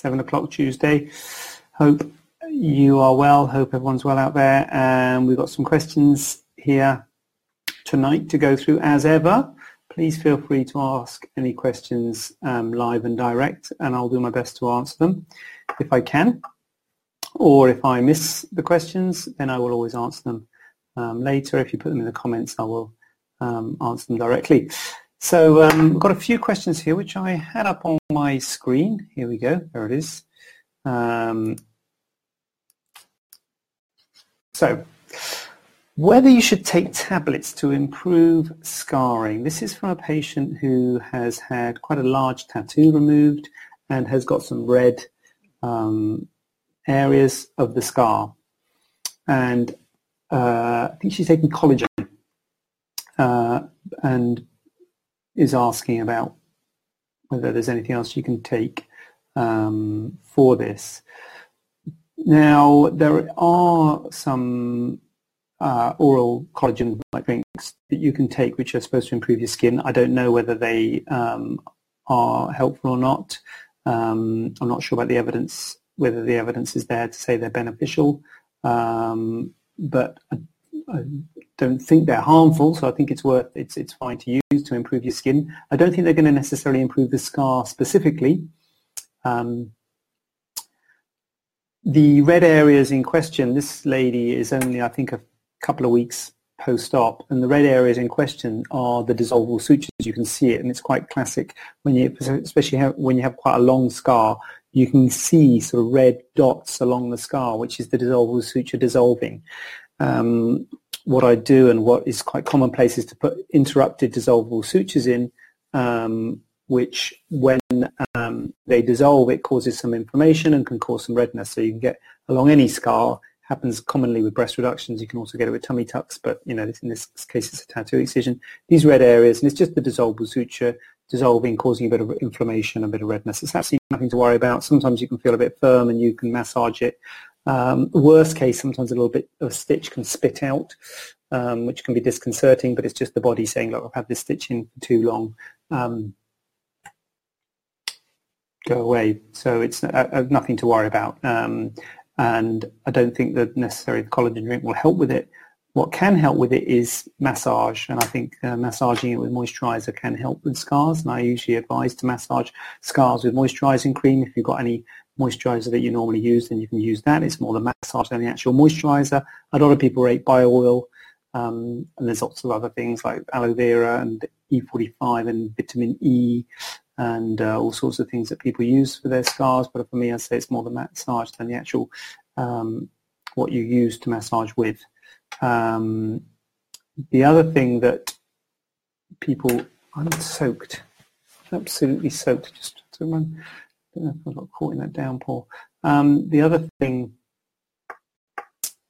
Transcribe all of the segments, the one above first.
7 o'clock Tuesday. Hope you are well. Hope everyone's well out there. And we've got some questions here tonight to go through as ever. Please feel free to ask any questions um, live and direct and I'll do my best to answer them if I can. Or if I miss the questions, then I will always answer them um, later. If you put them in the comments, I will um, answer them directly. So um, we've got a few questions here, which I had up on my screen. Here we go. There it is. Um, so whether you should take tablets to improve scarring. This is from a patient who has had quite a large tattoo removed and has got some red um, areas of the scar. And uh, I think she's taking collagen. Uh, and is asking about whether there's anything else you can take um, for this. Now, there are some uh, oral collagen drinks that you can take which are supposed to improve your skin. I don't know whether they um, are helpful or not. Um, I'm not sure about the evidence, whether the evidence is there to say they're beneficial. Um, but I, I, don't think they're harmful, so I think it's worth it's it's fine to use to improve your skin. I don't think they're going to necessarily improve the scar specifically. Um, the red areas in question, this lady is only I think a couple of weeks post-op, and the red areas in question are the dissolvable sutures. You can see it, and it's quite classic when you, especially when you have quite a long scar. You can see sort of red dots along the scar, which is the dissolvable suture dissolving. Um, what I do and what is quite commonplace is to put interrupted dissolvable sutures in, um, which when um, they dissolve, it causes some inflammation and can cause some redness. So you can get along any scar. Happens commonly with breast reductions. You can also get it with tummy tucks, but you know in this case it's a tattoo excision. These red areas, and it's just the dissolvable suture dissolving, causing a bit of inflammation, a bit of redness. It's absolutely nothing to worry about. Sometimes you can feel a bit firm and you can massage it. Um, worst case, sometimes a little bit of stitch can spit out, um, which can be disconcerting, but it's just the body saying, look, I've had this stitch in for too long. Um, go away. So it's uh, uh, nothing to worry about. Um, and I don't think that necessarily the collagen drink will help with it. What can help with it is massage, and I think uh, massaging it with moisturizer can help with scars. And I usually advise to massage scars with moisturizing cream. If you've got any moisturizer that you normally use, then you can use that. It's more the massage than the actual moisturizer. A lot of people rate bio oil, um, and there's lots of other things like aloe vera and E45 and vitamin E and uh, all sorts of things that people use for their scars. But for me, I say it's more the massage than the actual um, what you use to massage with. Um, the other thing that people, I'm soaked, absolutely soaked. Just to run I got caught in that downpour. Um, the other thing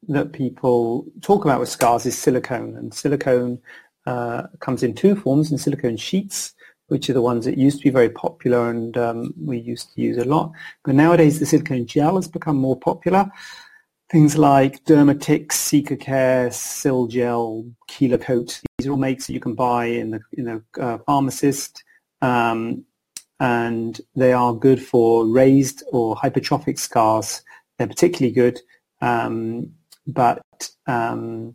that people talk about with scars is silicone, and silicone uh, comes in two forms: in silicone sheets, which are the ones that used to be very popular and um, we used to use a lot. But nowadays, the silicone gel has become more popular. Things like Dermatix, Cica-Care, Sil Gel, Kelo-cote, these are all makes that you can buy in the in a uh, pharmacist. Um, and they are good for raised or hypertrophic scars. They're particularly good, um, but um,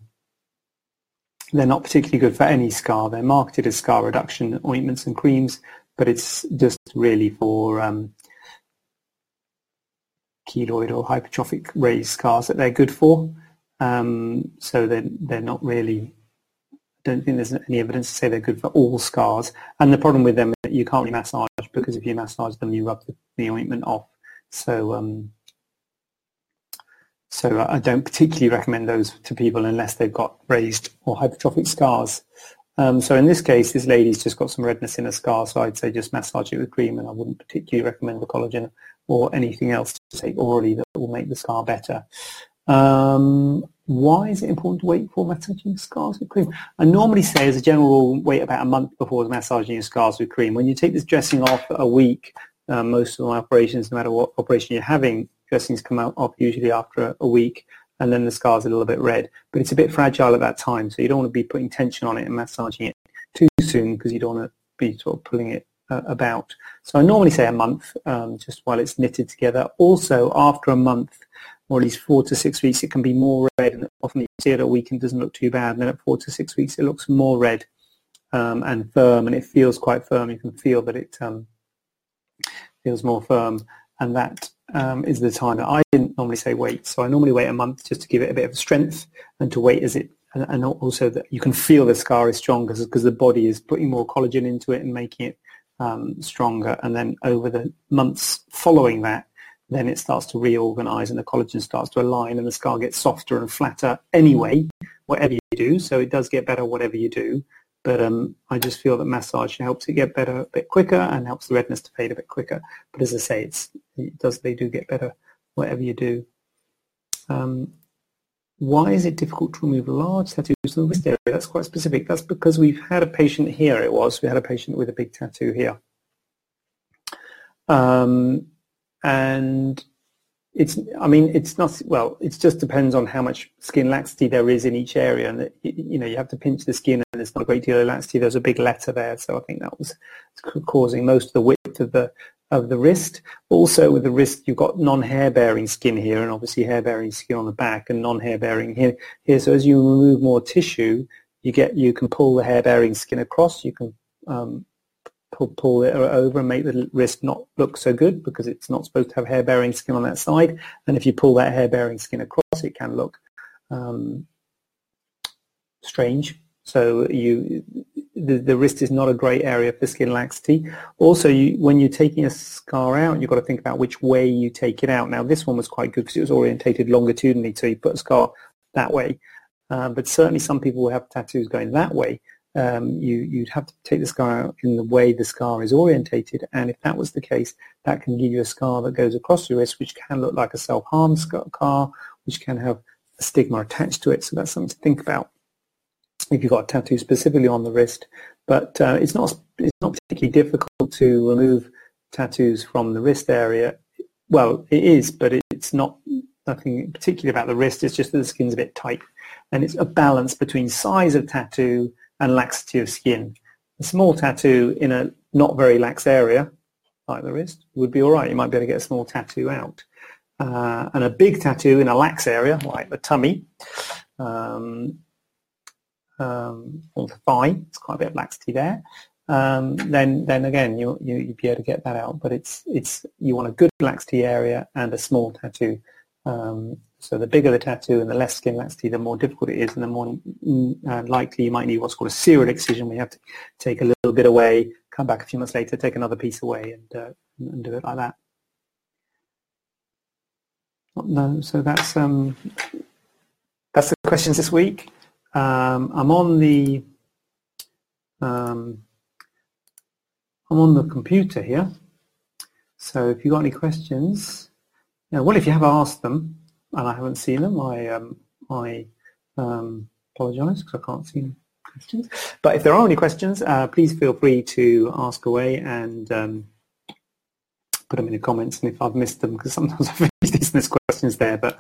they're not particularly good for any scar. They're marketed as scar reduction ointments and creams, but it's just really for um, keloid or hypertrophic raised scars that they're good for. Um, so they're, they're not really don't think there's any evidence to say they're good for all scars. And the problem with them is that you can't massage because if you massage them, you rub the, the ointment off. So, um, so I don't particularly recommend those to people unless they've got raised or hypertrophic scars. Um, so in this case, this lady's just got some redness in her scar, so I'd say just massage it with cream, and I wouldn't particularly recommend the collagen or anything else to take orally that will make the scar better. Um, why is it important to wait for massaging scars with cream? I normally say, as a general rule, wait about a month before massaging your scars with cream. When you take this dressing off a week, uh, most of my operations, no matter what operation you're having, dressings come out off usually after a week and then the scar's are a little bit red. But it's a bit fragile at that time, so you don't want to be putting tension on it and massaging it too soon because you don't want to be sort of pulling it uh, about. So I normally say a month, um, just while it's knitted together. Also, after a month, or at least four to six weeks, it can be more red. And often you see it a week and doesn't look too bad. And then at four to six weeks, it looks more red um, and firm, and it feels quite firm. You can feel that it um, feels more firm, and that um, is the time that I didn't normally say wait. So I normally wait a month just to give it a bit of strength and to wait as it, and, and also that you can feel the scar is stronger because the body is putting more collagen into it and making it um, stronger. And then over the months following that, then it starts to reorganize and the collagen starts to align and the scar gets softer and flatter anyway, whatever you do. So it does get better whatever you do. But um, I just feel that massage helps it get better a bit quicker and helps the redness to fade a bit quicker. But as I say, it's, it does they do get better whatever you do. Um, why is it difficult to remove large tattoos in the wrist area? That's quite specific. That's because we've had a patient here, it was. We had a patient with a big tattoo here. Um, and it's i mean it's not well it just depends on how much skin laxity there is in each area and you know you have to pinch the skin and there's not a great deal of laxity there's a big letter there so i think that was causing most of the width of the of the wrist also with the wrist you've got non-hair bearing skin here and obviously hair bearing skin on the back and non-hair bearing here here so as you remove more tissue you get you can pull the hair bearing skin across you can um, pull, pull it over and make the wrist not look so good because it's not supposed to have hair-bearing skin on that side. And if you pull that hair-bearing skin across, it can look um, strange. So you, the, the wrist is not a great area for skin laxity. Also, you, when you're taking a scar out, you've got to think about which way you take it out. Now, this one was quite good because it was orientated longitudinally, so you put a scar that way. Uh, but certainly some people will have tattoos going that way um, you, you'd have to take the scar out in the way the scar is orientated. And if that was the case, that can give you a scar that goes across your wrist, which can look like a self-harm scar, which can have a stigma attached to it. So that's something to think about if you've got a tattoo specifically on the wrist. But uh, it's not it's not particularly difficult to remove tattoos from the wrist area. Well, it is, but it's not nothing particularly about the wrist. It's just that the skin's a bit tight, and it's a balance between size of tattoo and laxity of skin. A small tattoo in a not very lax area, like the wrist, would be all right. You might be able to get a small tattoo out. Uh, and a big tattoo in a lax area, like the tummy, um, um, or the thigh, it's quite a bit of laxity there. Um, then, then again, you, you, you'd be able to get that out. But it's, it's, you want a good laxity area and a small tattoo. Um, so the bigger the tattoo and the less skin laxity, the more difficult it is and the more uh, likely you might need what's called a serial excision you have to take a little bit away, come back a few months later, take another piece away and, uh, and do it like that. No, so that's um, that's the questions this week. Um, I'm on the um, I'm on the computer here. So if you've got any questions, you know, well, if you have asked them, and I haven't seen them. I um, I um, apologise because I can't see questions. But if there are any questions, uh, please feel free to ask away and um, put them in the comments. And if I've missed them, because sometimes I think there's there, but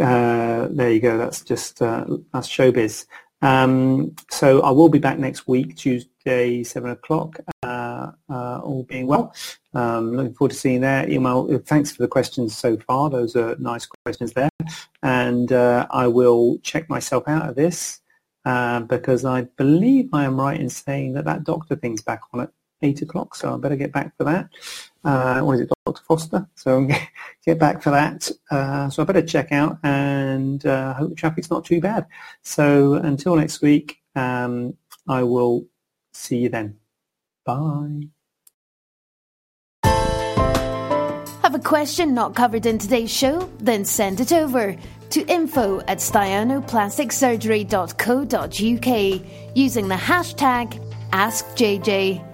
uh, there you go. That's just uh, that's showbiz. Um, so I will be back next week, Tuesday, seven o'clock. Uh, uh, all being well. Um, looking forward to seeing there. email. Thanks for the questions so far. Those are nice questions there, and uh, I will check myself out of this uh, because I believe I am right in saying that that doctor thing's back on at eight o'clock. So I better get back for that. Uh, what is it, Dr. Foster? So get back for that. Uh, so I better check out and uh, hope the traffic's not too bad. So until next week, um, I will see you then. Bye. Have a question not covered in today's show? Then send it over to info at staianoplasticsurgery.co.uk using the hashtag AskJJ.